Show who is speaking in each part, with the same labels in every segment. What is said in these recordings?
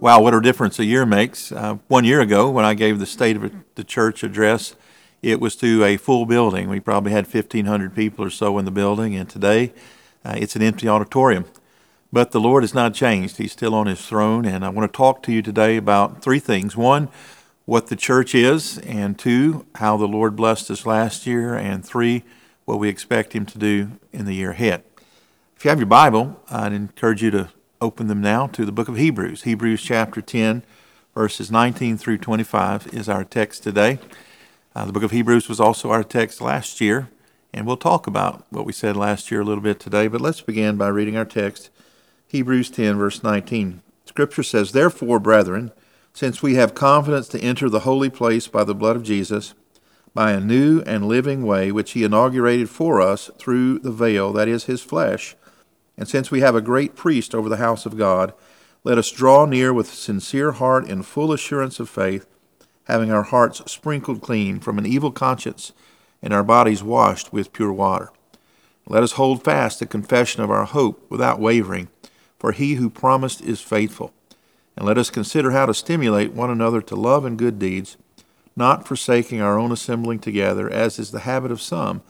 Speaker 1: Wow, what a difference a year makes. Uh, one year ago, when I gave the State of the Church address, it was to a full building. We probably had 1,500 people or so in the building, and today uh, it's an empty auditorium. But the Lord has not changed. He's still on his throne, and I want to talk to you today about three things. One, what the church is, and two, how the Lord blessed us last year, and three, what we expect him to do in the year ahead. If you have your Bible, I'd encourage you to open them now to the book of Hebrews. Hebrews chapter 10, verses 19 through 25 is our text today. Uh, the book of Hebrews was also our text last year, and we'll talk about what we said last year a little bit today. But let's begin by reading our text, Hebrews 10, verse 19. Scripture says, Therefore, brethren, since we have confidence to enter the holy place by the blood of Jesus, by a new and living way which he inaugurated for us through the veil, that is, his flesh. And since we have a great priest over the house of God, let us draw near with sincere heart and full assurance of faith, having our hearts sprinkled clean from an evil conscience and our bodies washed with pure water. Let us hold fast the confession of our hope without wavering, for he who promised is faithful. And let us consider how to stimulate one another to love and good deeds, not forsaking our own assembling together, as is the habit of some,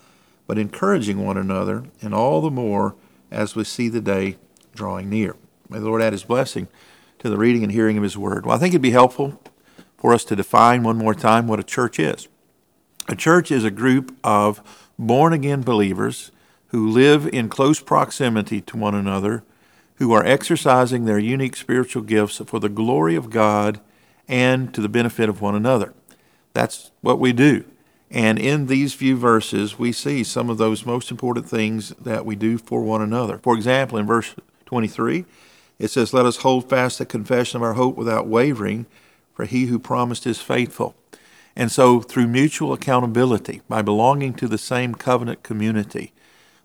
Speaker 1: but encouraging one another, and all the more as we see the day drawing near. May the Lord add his blessing to the reading and hearing of his word. Well, I think it'd be helpful for us to define one more time what a church is. A church is a group of born again believers who live in close proximity to one another who are exercising their unique spiritual gifts for the glory of God and to the benefit of one another. That's what we do. And in these few verses, we see some of those most important things that we do for one another. For example, in verse 23, it says, Let us hold fast the confession of our hope without wavering, for he who promised is faithful. And so, through mutual accountability, by belonging to the same covenant community,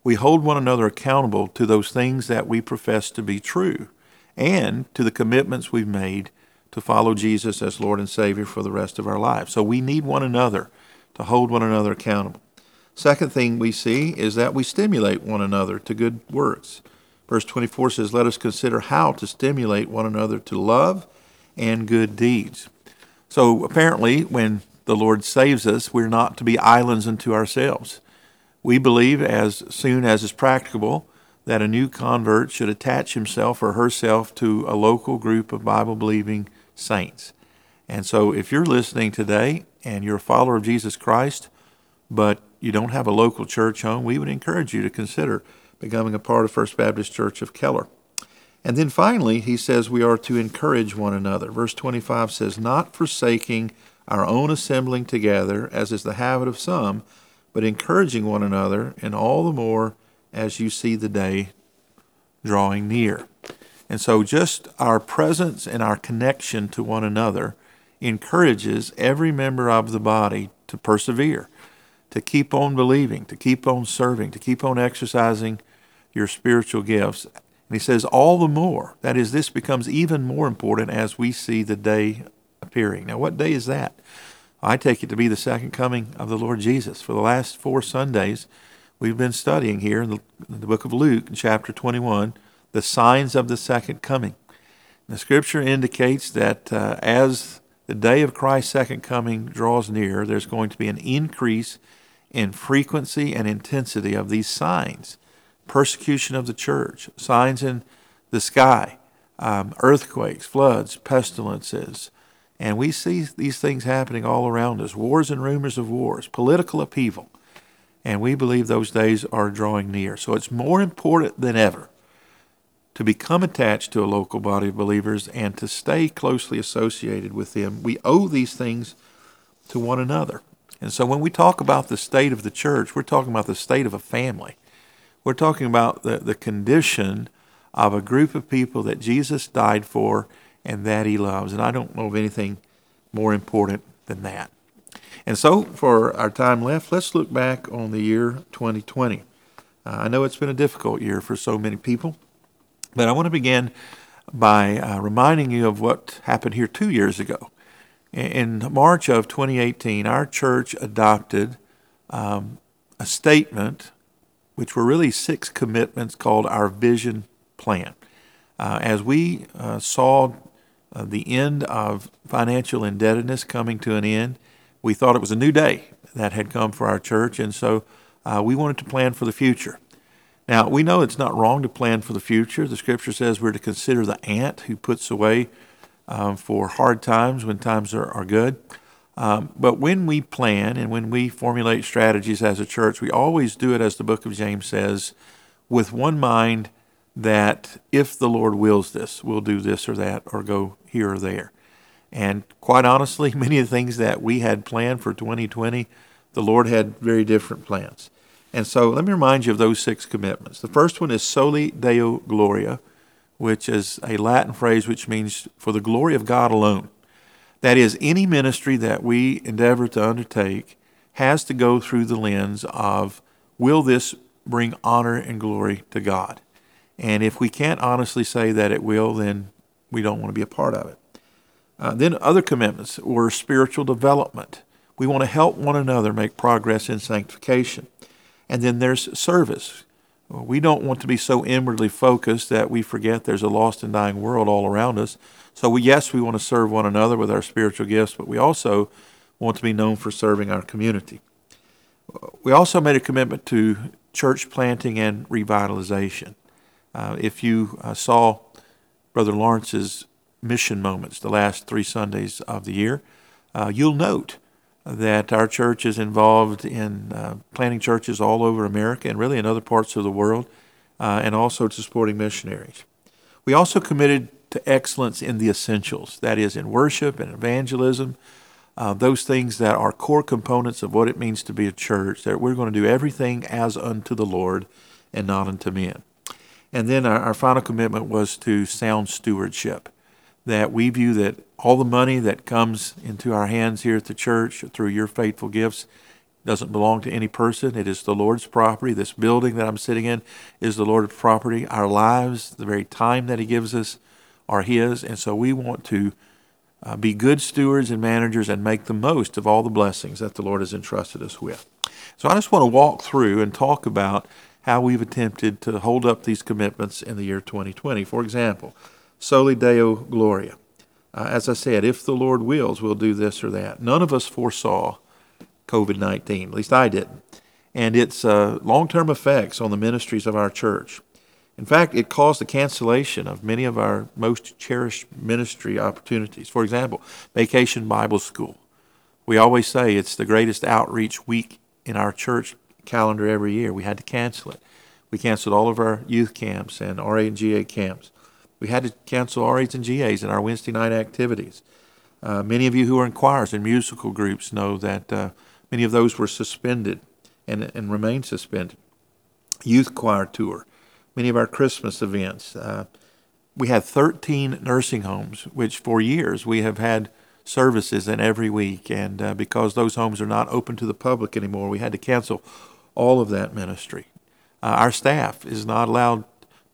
Speaker 1: we hold one another accountable to those things that we profess to be true and to the commitments we've made to follow Jesus as Lord and Savior for the rest of our lives. So we need one another to hold one another accountable. Second thing we see is that we stimulate one another to good works. Verse 24 says, Let us consider how to stimulate one another to love and good deeds. So apparently, when the Lord saves us, we're not to be islands unto ourselves. We believe, as soon as is practicable, that a new convert should attach himself or herself to a local group of Bible believing saints. And so, if you're listening today and you're a follower of Jesus Christ, but you don't have a local church home, we would encourage you to consider becoming a part of First Baptist Church of Keller. And then finally, he says we are to encourage one another. Verse 25 says, Not forsaking our own assembling together, as is the habit of some, but encouraging one another, and all the more as you see the day drawing near. And so, just our presence and our connection to one another encourages every member of the body to persevere, to keep on believing, to keep on serving, to keep on exercising your spiritual gifts. And he says, all the more. That is, this becomes even more important as we see the day appearing. Now, what day is that? I take it to be the second coming of the Lord Jesus. For the last four Sundays, we've been studying here in the, in the book of Luke, chapter 21, the signs of the second coming. The scripture indicates that uh, as the day of Christ's second coming draws near, there's going to be an increase in frequency and intensity of these signs persecution of the church, signs in the sky, um, earthquakes, floods, pestilences, and we see these things happening all around us wars and rumors of wars, political upheaval. And we believe those days are drawing near. So it's more important than ever to become attached to a local body of believers and to stay closely associated with them. We owe these things to one another. And so when we talk about the state of the church, we're talking about the state of a family. We're talking about the, the condition of a group of people that Jesus died for and that he loves. And I don't know of anything more important than that. And so, for our time left, let's look back on the year 2020. Uh, I know it's been a difficult year for so many people, but I want to begin by uh, reminding you of what happened here two years ago. In March of 2018, our church adopted um, a statement, which were really six commitments called our vision plan. Uh, as we uh, saw uh, the end of financial indebtedness coming to an end, we thought it was a new day that had come for our church, and so uh, we wanted to plan for the future. Now, we know it's not wrong to plan for the future. The scripture says we're to consider the ant who puts away um, for hard times when times are, are good. Um, but when we plan and when we formulate strategies as a church, we always do it, as the book of James says, with one mind that if the Lord wills this, we'll do this or that or go here or there. And quite honestly, many of the things that we had planned for 2020, the Lord had very different plans. And so let me remind you of those six commitments. The first one is soli deo gloria, which is a Latin phrase which means for the glory of God alone. That is, any ministry that we endeavor to undertake has to go through the lens of will this bring honor and glory to God? And if we can't honestly say that it will, then we don't want to be a part of it. Uh, then other commitments were spiritual development. We want to help one another make progress in sanctification. And then there's service. We don't want to be so inwardly focused that we forget there's a lost and dying world all around us. So, we, yes, we want to serve one another with our spiritual gifts, but we also want to be known for serving our community. We also made a commitment to church planting and revitalization. Uh, if you uh, saw Brother Lawrence's mission moments the last three Sundays of the year, uh, you'll note that our church is involved in uh, planting churches all over America and really in other parts of the world, uh, and also to supporting missionaries. We also committed to excellence in the essentials, that is, in worship and evangelism, uh, those things that are core components of what it means to be a church, that we're going to do everything as unto the Lord and not unto men. And then our, our final commitment was to sound stewardship, that we view that all the money that comes into our hands here at the church through your faithful gifts doesn't belong to any person. It is the Lord's property. This building that I'm sitting in is the Lord's property. Our lives, the very time that He gives us, are His. And so we want to uh, be good stewards and managers and make the most of all the blessings that the Lord has entrusted us with. So I just want to walk through and talk about how we've attempted to hold up these commitments in the year 2020. For example, Soli Deo Gloria. Uh, as I said, if the Lord wills, we'll do this or that. None of us foresaw COVID 19, at least I didn't, and its uh, long term effects on the ministries of our church. In fact, it caused the cancellation of many of our most cherished ministry opportunities. For example, Vacation Bible School. We always say it's the greatest outreach week in our church calendar every year. We had to cancel it. We canceled all of our youth camps and RA and GA camps. We had to cancel RAs and GAs in our Wednesday night activities. Uh, many of you who are in choirs and musical groups know that uh, many of those were suspended and, and remain suspended. Youth choir tour, many of our Christmas events. Uh, we had 13 nursing homes, which for years we have had services in every week. And uh, because those homes are not open to the public anymore, we had to cancel all of that ministry. Uh, our staff is not allowed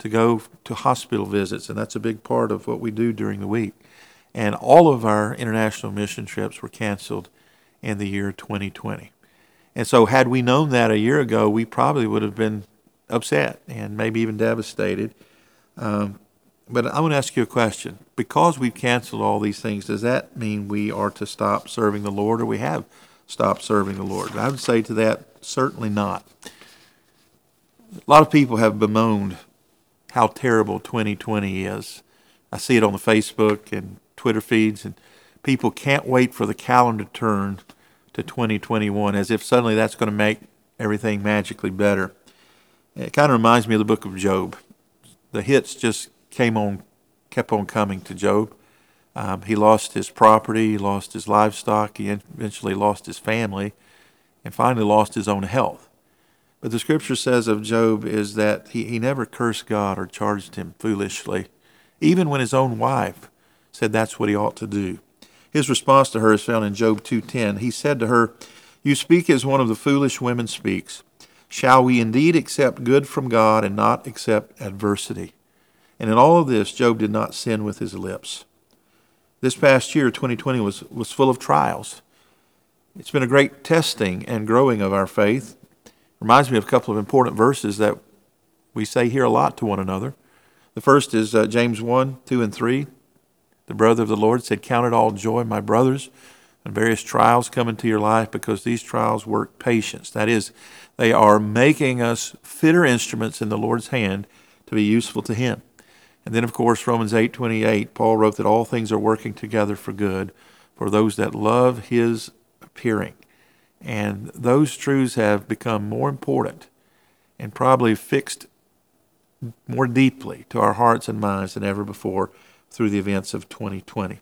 Speaker 1: to go to hospital visits, and that's a big part of what we do during the week. And all of our international mission trips were canceled in the year 2020. And so, had we known that a year ago, we probably would have been upset and maybe even devastated. Um, but I want to ask you a question. Because we've canceled all these things, does that mean we are to stop serving the Lord or we have stopped serving the Lord? I would say to that, certainly not. A lot of people have bemoaned how terrible 2020 is. I see it on the Facebook and Twitter feeds, and people can't wait for the calendar to turn to 2021 as if suddenly that's going to make everything magically better. It kind of reminds me of the book of Job. The hits just came on, kept on coming to Job. Um, he lost his property, he lost his livestock, he eventually lost his family, and finally lost his own health. But the scripture says of Job is that he, he never cursed God or charged him foolishly. Even when his own wife said that's what he ought to do. His response to her is found in Job 2:10. He said to her, "You speak as one of the foolish women speaks. Shall we indeed accept good from God and not accept adversity?" And in all of this, Job did not sin with his lips. This past year, 2020, was, was full of trials. It's been a great testing and growing of our faith. Reminds me of a couple of important verses that we say here a lot to one another. The first is uh, James 1, 2, and 3. The brother of the Lord said, Count it all joy, my brothers, when various trials come into your life, because these trials work patience. That is, they are making us fitter instruments in the Lord's hand to be useful to Him. And then, of course, Romans 8:28, Paul wrote that all things are working together for good for those that love his appearing. And those truths have become more important and probably fixed more deeply to our hearts and minds than ever before through the events of 2020.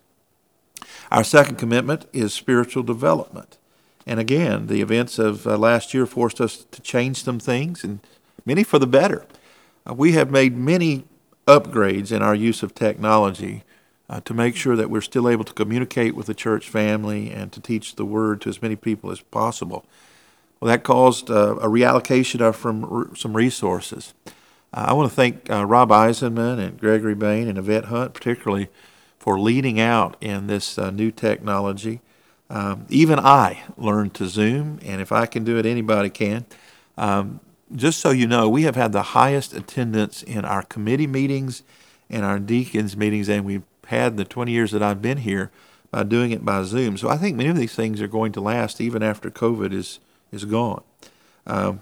Speaker 1: Our second commitment is spiritual development. And again, the events of uh, last year forced us to change some things, and many for the better. Uh, we have made many upgrades in our use of technology uh, to make sure that we're still able to communicate with the church family and to teach the word to as many people as possible. Well, that caused uh, a reallocation of from some resources. Uh, I want to thank uh, Rob Eisenman and Gregory Bain and Yvette Hunt, particularly, for leading out in this uh, new technology. Um, even I learned to Zoom, and if I can do it, anybody can. Um, just so you know, we have had the highest attendance in our committee meetings and our deacons meetings, and we've had the 20 years that I've been here by doing it by Zoom. So I think many of these things are going to last even after COVID is is gone. Um,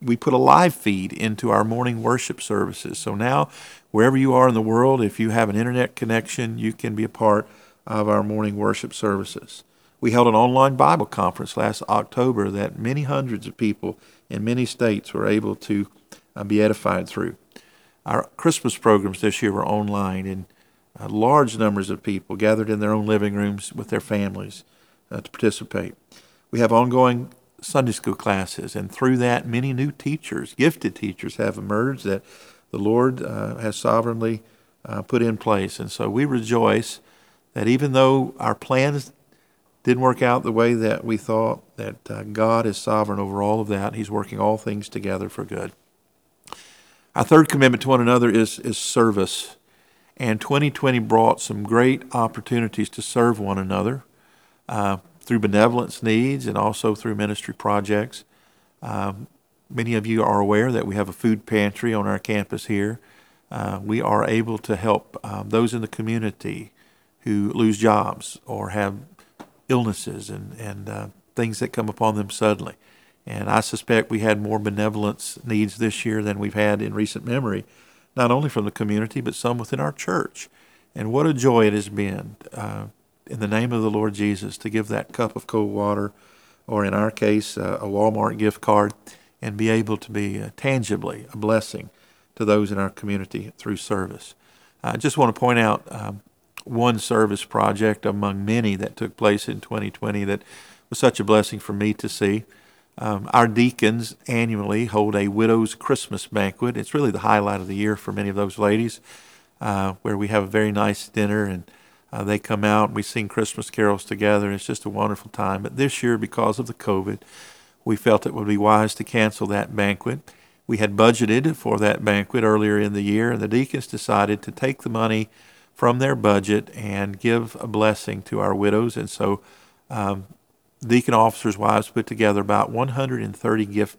Speaker 1: we put a live feed into our morning worship services. So now, wherever you are in the world, if you have an internet connection, you can be a part of our morning worship services. We held an online Bible conference last October that many hundreds of people in many states were able to uh, be edified through. Our Christmas programs this year were online, and uh, large numbers of people gathered in their own living rooms with their families uh, to participate. We have ongoing Sunday school classes, and through that, many new teachers, gifted teachers, have emerged that the Lord uh, has sovereignly uh, put in place. And so we rejoice that even though our plans didn't work out the way that we thought, that uh, God is sovereign over all of that. He's working all things together for good. Our third commitment to one another is, is service. And 2020 brought some great opportunities to serve one another uh, through benevolence needs and also through ministry projects. Um, many of you are aware that we have a food pantry on our campus here. Uh, we are able to help um, those in the community who lose jobs or have illnesses and, and uh, things that come upon them suddenly. And I suspect we had more benevolence needs this year than we've had in recent memory, not only from the community, but some within our church. And what a joy it has been, uh, in the name of the Lord Jesus, to give that cup of cold water, or in our case, uh, a Walmart gift card, and be able to be uh, tangibly a blessing to those in our community through service. I just want to point out um, one service project among many that took place in 2020 that was such a blessing for me to see. Um, our deacons annually hold a widow's Christmas banquet. It's really the highlight of the year for many of those ladies, uh, where we have a very nice dinner and uh, they come out and we sing Christmas carols together. And it's just a wonderful time. But this year, because of the COVID, we felt it would be wise to cancel that banquet. We had budgeted for that banquet earlier in the year, and the deacons decided to take the money from their budget and give a blessing to our widows. And so, um, deacon officers' wives put together about 130 gift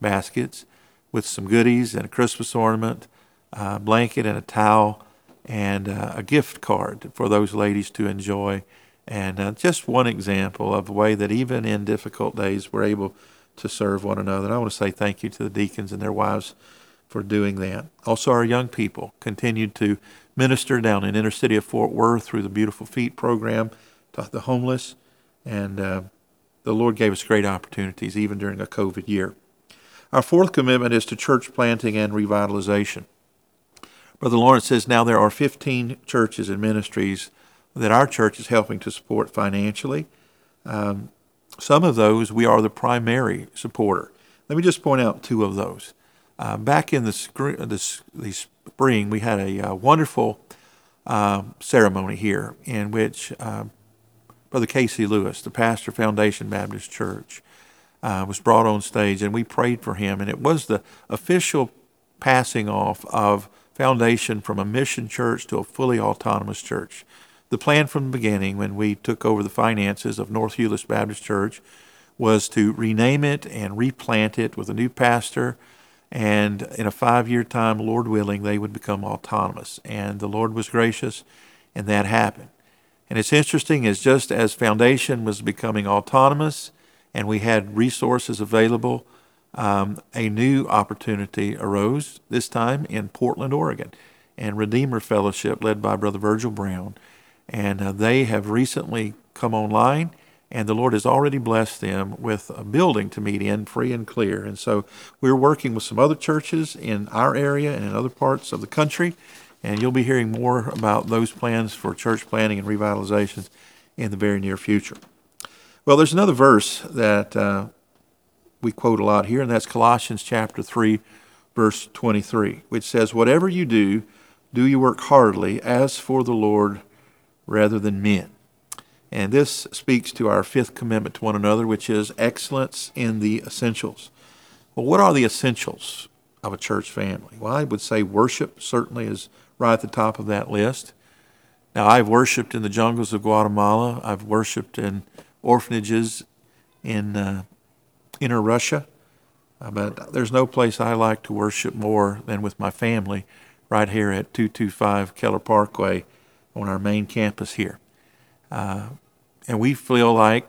Speaker 1: baskets with some goodies and a Christmas ornament, a blanket and a towel, and uh, a gift card for those ladies to enjoy. And uh, just one example of the way that even in difficult days we're able to serve one another. And I want to say thank you to the deacons and their wives for doing that. Also, our young people continued to minister down in inner city of Fort Worth through the Beautiful Feet program to the homeless, and uh, the Lord gave us great opportunities even during a COVID year. Our fourth commitment is to church planting and revitalization. Brother Lawrence says now there are 15 churches and ministries that our church is helping to support financially. Um, some of those we are the primary supporter. Let me just point out two of those. Uh, back in the, the, the spring, we had a uh, wonderful uh, ceremony here in which uh, Brother Casey Lewis, the pastor Foundation Baptist Church, uh, was brought on stage, and we prayed for him. And it was the official passing off of Foundation from a mission church to a fully autonomous church. The plan from the beginning, when we took over the finances of North Hewlett Baptist Church, was to rename it and replant it with a new pastor. And in a five year time, Lord willing, they would become autonomous. And the Lord was gracious, and that happened. And it's interesting, is just as Foundation was becoming autonomous and we had resources available, um, a new opportunity arose, this time in Portland, Oregon, and Redeemer Fellowship, led by Brother Virgil Brown. And uh, they have recently come online, and the Lord has already blessed them with a building to meet in, free and clear. And so we're working with some other churches in our area and in other parts of the country, and you'll be hearing more about those plans for church planning and revitalizations in the very near future. Well, there's another verse that uh, we quote a lot here, and that's Colossians chapter 3, verse 23, which says, Whatever you do, do you work heartily as for the Lord rather than men. And this speaks to our fifth commitment to one another, which is excellence in the essentials. Well, what are the essentials of a church family? Well, I would say worship certainly is right at the top of that list. Now, I've worshiped in the jungles of Guatemala. I've worshiped in orphanages in uh, inner Russia. Uh, but there's no place I like to worship more than with my family right here at 225 Keller Parkway on our main campus here. Uh, and we feel like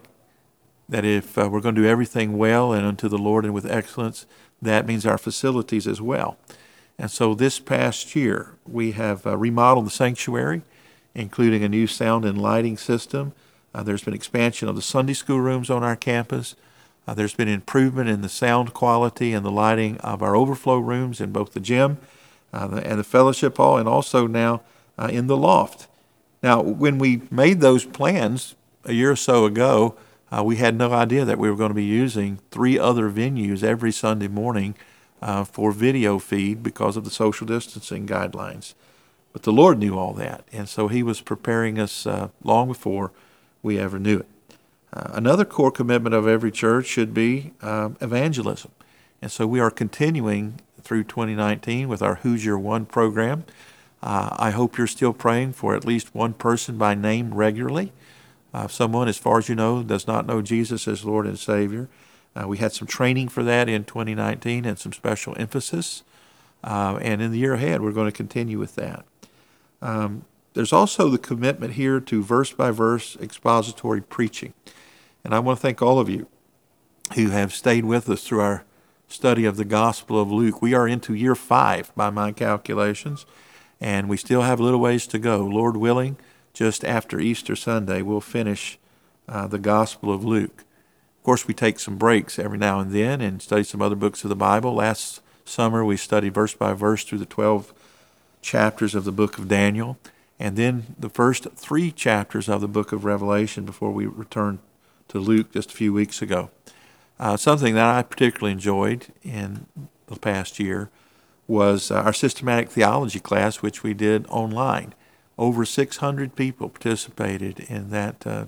Speaker 1: that if uh, we're going to do everything well and unto the Lord and with excellence, that means our facilities as well. And so this past year, we have uh, remodeled the sanctuary, including a new sound and lighting system. Uh, there's been expansion of the Sunday school rooms on our campus. Uh, there's been improvement in the sound quality and the lighting of our overflow rooms in both the gym uh, and the fellowship hall, and also now uh, in the loft. Now, when we made those plans a year or so ago, uh, we had no idea that we were going to be using three other venues every Sunday morning uh, for video feed because of the social distancing guidelines. But the Lord knew all that, and so He was preparing us uh, long before we ever knew it. Uh, another core commitment of every church should be um, evangelism. And so we are continuing through 2019 with our Who's Your One program. Uh, I hope you're still praying for at least one person by name regularly. Uh, someone, as far as you know, does not know Jesus as Lord and Savior. Uh, we had some training for that in 2019 and some special emphasis. Uh, and in the year ahead, we're going to continue with that. Um, there's also the commitment here to verse by verse expository preaching. And I want to thank all of you who have stayed with us through our study of the Gospel of Luke. We are into year five by my calculations, and we still have a little ways to go. Lord willing, just after Easter Sunday, we'll finish uh, the Gospel of Luke. Of course, we take some breaks every now and then and study some other books of the Bible. Last summer, we studied verse by verse through the 12 chapters of the book of Daniel, and then the first three chapters of the book of Revelation before we returned to Luke just a few weeks ago. Uh, something that I particularly enjoyed in the past year was uh, our systematic theology class, which we did online. Over 600 people participated in that uh,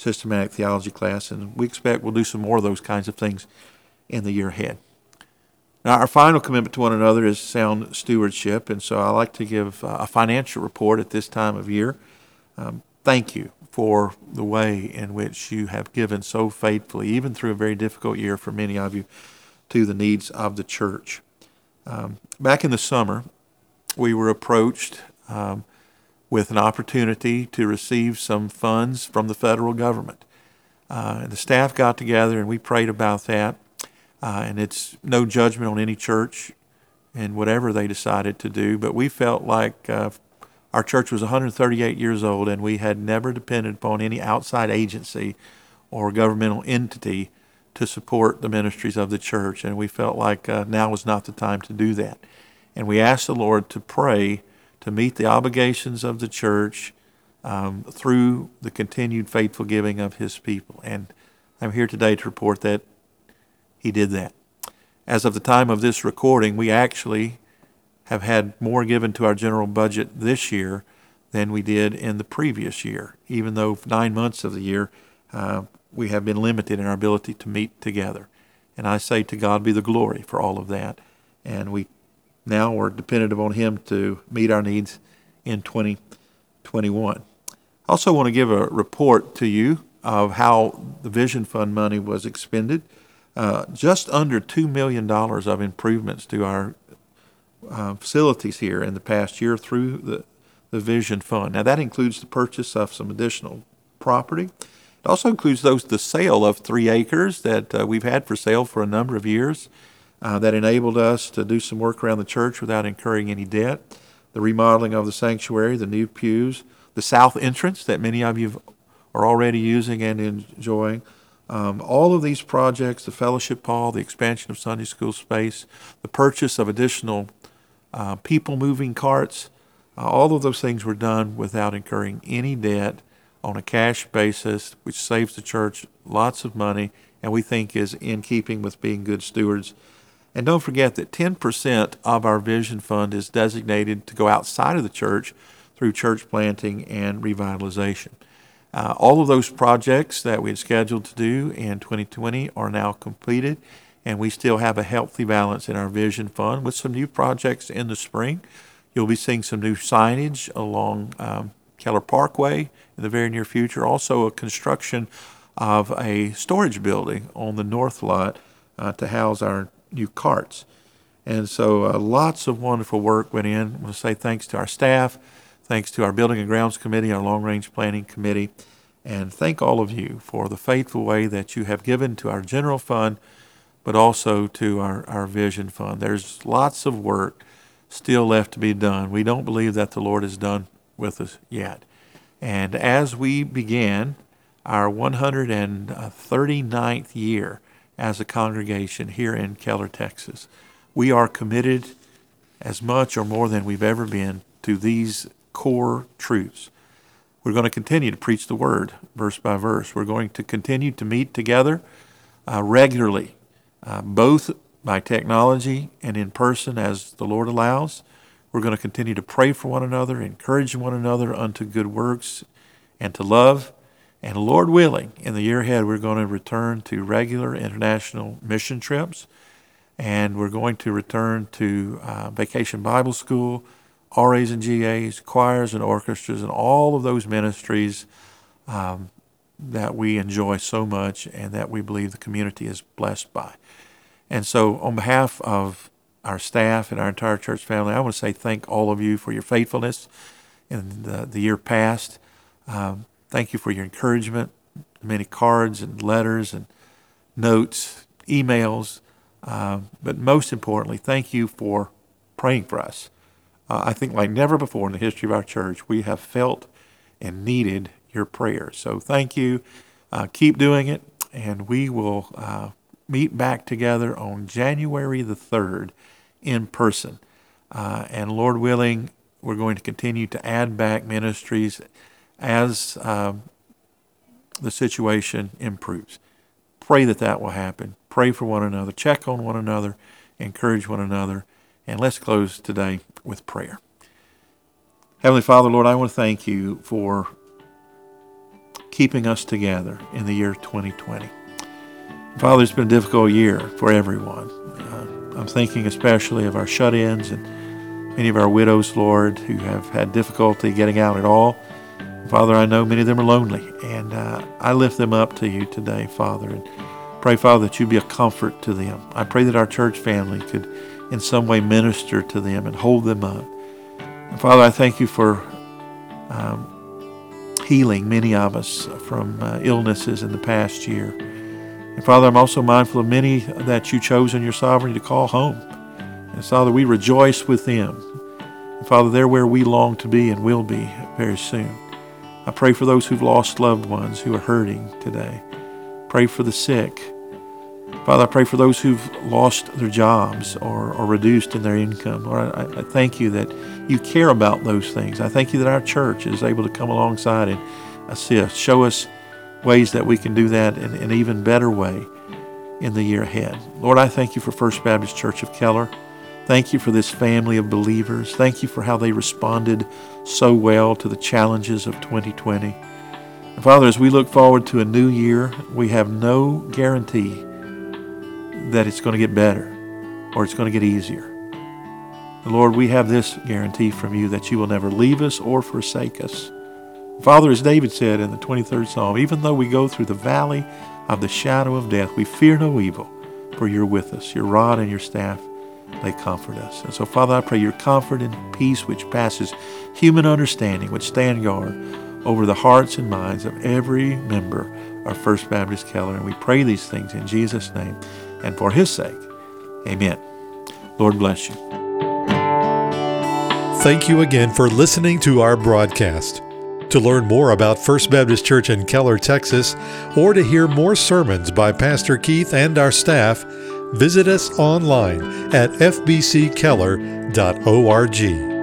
Speaker 1: systematic theology class, and we expect we'll do some more of those kinds of things in the year ahead. Now, our final commitment to one another is sound stewardship, and so I like to give uh, a financial report at this time of year. Um, thank you for the way in which you have given so faithfully, even through a very difficult year for many of you, to the needs of the church. Um, back in the summer, we were approached um, with an opportunity to receive some funds from the federal government. Uh, the staff got together and we prayed about that. Uh, and it's no judgment on any church and whatever they decided to do, but we felt like uh, our church was 138 years old, and we had never depended upon any outside agency or governmental entity to support the ministries of the church. And we felt like uh, now was not the time to do that. And we asked the Lord to pray to meet the obligations of the church um, through the continued faithful giving of His people. And I'm here today to report that He did that. As of the time of this recording, we actually have had more given to our general budget this year than we did in the previous year, even though nine months of the year uh, we have been limited in our ability to meet together. And I say to God be the glory for all of that. And we now we're dependent upon Him to meet our needs in 2021. I also want to give a report to you of how the Vision Fund money was expended. Uh, just under $2 million of improvements to our uh, facilities here in the past year through the, the Vision Fund. Now, that includes the purchase of some additional property. It also includes those the sale of three acres that uh, we've had for sale for a number of years. Uh, that enabled us to do some work around the church without incurring any debt. The remodeling of the sanctuary, the new pews, the south entrance that many of you are already using and enjoying. Um, all of these projects, the fellowship hall, the expansion of Sunday school space, the purchase of additional uh, people moving carts, uh, all of those things were done without incurring any debt on a cash basis, which saves the church lots of money and we think is in keeping with being good stewards. And don't forget that 10% of our Vision Fund is designated to go outside of the church through church planting and revitalization. Uh, all of those projects that we had scheduled to do in 2020 are now completed, and we still have a healthy balance in our Vision Fund with some new projects in the spring. You'll be seeing some new signage along um, Keller Parkway in the very near future. Also, a construction of a storage building on the north lot uh, to house our new carts. And so, uh, lots of wonderful work went in. I want to say thanks to our staff Thanks to our Building and Grounds Committee, our Long Range Planning Committee, and thank all of you for the faithful way that you have given to our general fund, but also to our, our vision fund. There's lots of work still left to be done. We don't believe that the Lord is done with us yet. And as we begin our 139th year as a congregation here in Keller, Texas, we are committed as much or more than we've ever been to these core truths. We're going to continue to preach the word verse by verse. We're going to continue to meet together uh, regularly, uh, both by technology and in person as the Lord allows. We're going to continue to pray for one another, encourage one another unto good works and to love. And Lord willing, in the year ahead, we're going to return to regular international mission trips. And we're going to return to uh, Vacation Bible School RAs and GAs, choirs and orchestras, and all of those ministries um, that we enjoy so much and that we believe the community is blessed by. And so, on behalf of our staff and our entire church family, I want to say thank all of you for your faithfulness in the, the year past. Um, thank you for your encouragement, many cards and letters and notes, emails. Uh, but most importantly, thank you for praying for us. Uh, I think like never before in the history of our church, we have felt and needed your prayers. So thank you. Uh, keep doing it, and we will uh, meet back together on January the 3rd in person. Uh, and Lord willing, we're going to continue to add back ministries as um, the situation improves. Pray that that will happen. Pray for one another. Check on one another. Encourage one another. And let's close today with prayer. Heavenly Father, Lord, I want to thank you for keeping us together in the year 2020. Father, it's been a difficult year for everyone. Uh, I'm thinking especially of our shut ins and many of our widows, Lord, who have had difficulty getting out at all. Father, I know many of them are lonely, and uh, I lift them up to you today, Father, and pray, Father, that you be a comfort to them. I pray that our church family could in some way minister to them and hold them up. And Father, I thank you for um, healing many of us from uh, illnesses in the past year. And Father, I'm also mindful of many that you chose in your sovereignty to call home. And Father, we rejoice with them. And Father, they're where we long to be and will be very soon. I pray for those who've lost loved ones who are hurting today. Pray for the sick. Father, I pray for those who've lost their jobs or, or reduced in their income. Lord, I, I, thank you that you care about those things. I thank you that our church is able to come alongside and assist, show us ways that we can do that in an even better way in the year ahead. Lord, I thank you for First Baptist Church of Keller. Thank you for this family of believers. Thank you for how they responded so well to the challenges of 2020. And Father, as we look forward to a new year, we have no guarantee that it's going to get better or it's going to get easier. Lord, we have this guarantee from you that you will never leave us or forsake us. Father, as David said in the 23rd Psalm, even though we go through the valley of the shadow of death, we fear no evil, for you're with us. Your rod and your staff, they comfort us. And so, Father, I pray your comfort and peace which passes human understanding would stand guard over the hearts and minds of every member of First Baptist Keller. And we pray these things in Jesus' name and for his sake. Amen. Lord bless you.
Speaker 2: Thank you again for listening to our broadcast. To learn more about First Baptist Church in Keller, Texas, or to hear more sermons by Pastor Keith and our staff, visit us online at fbckeller.org.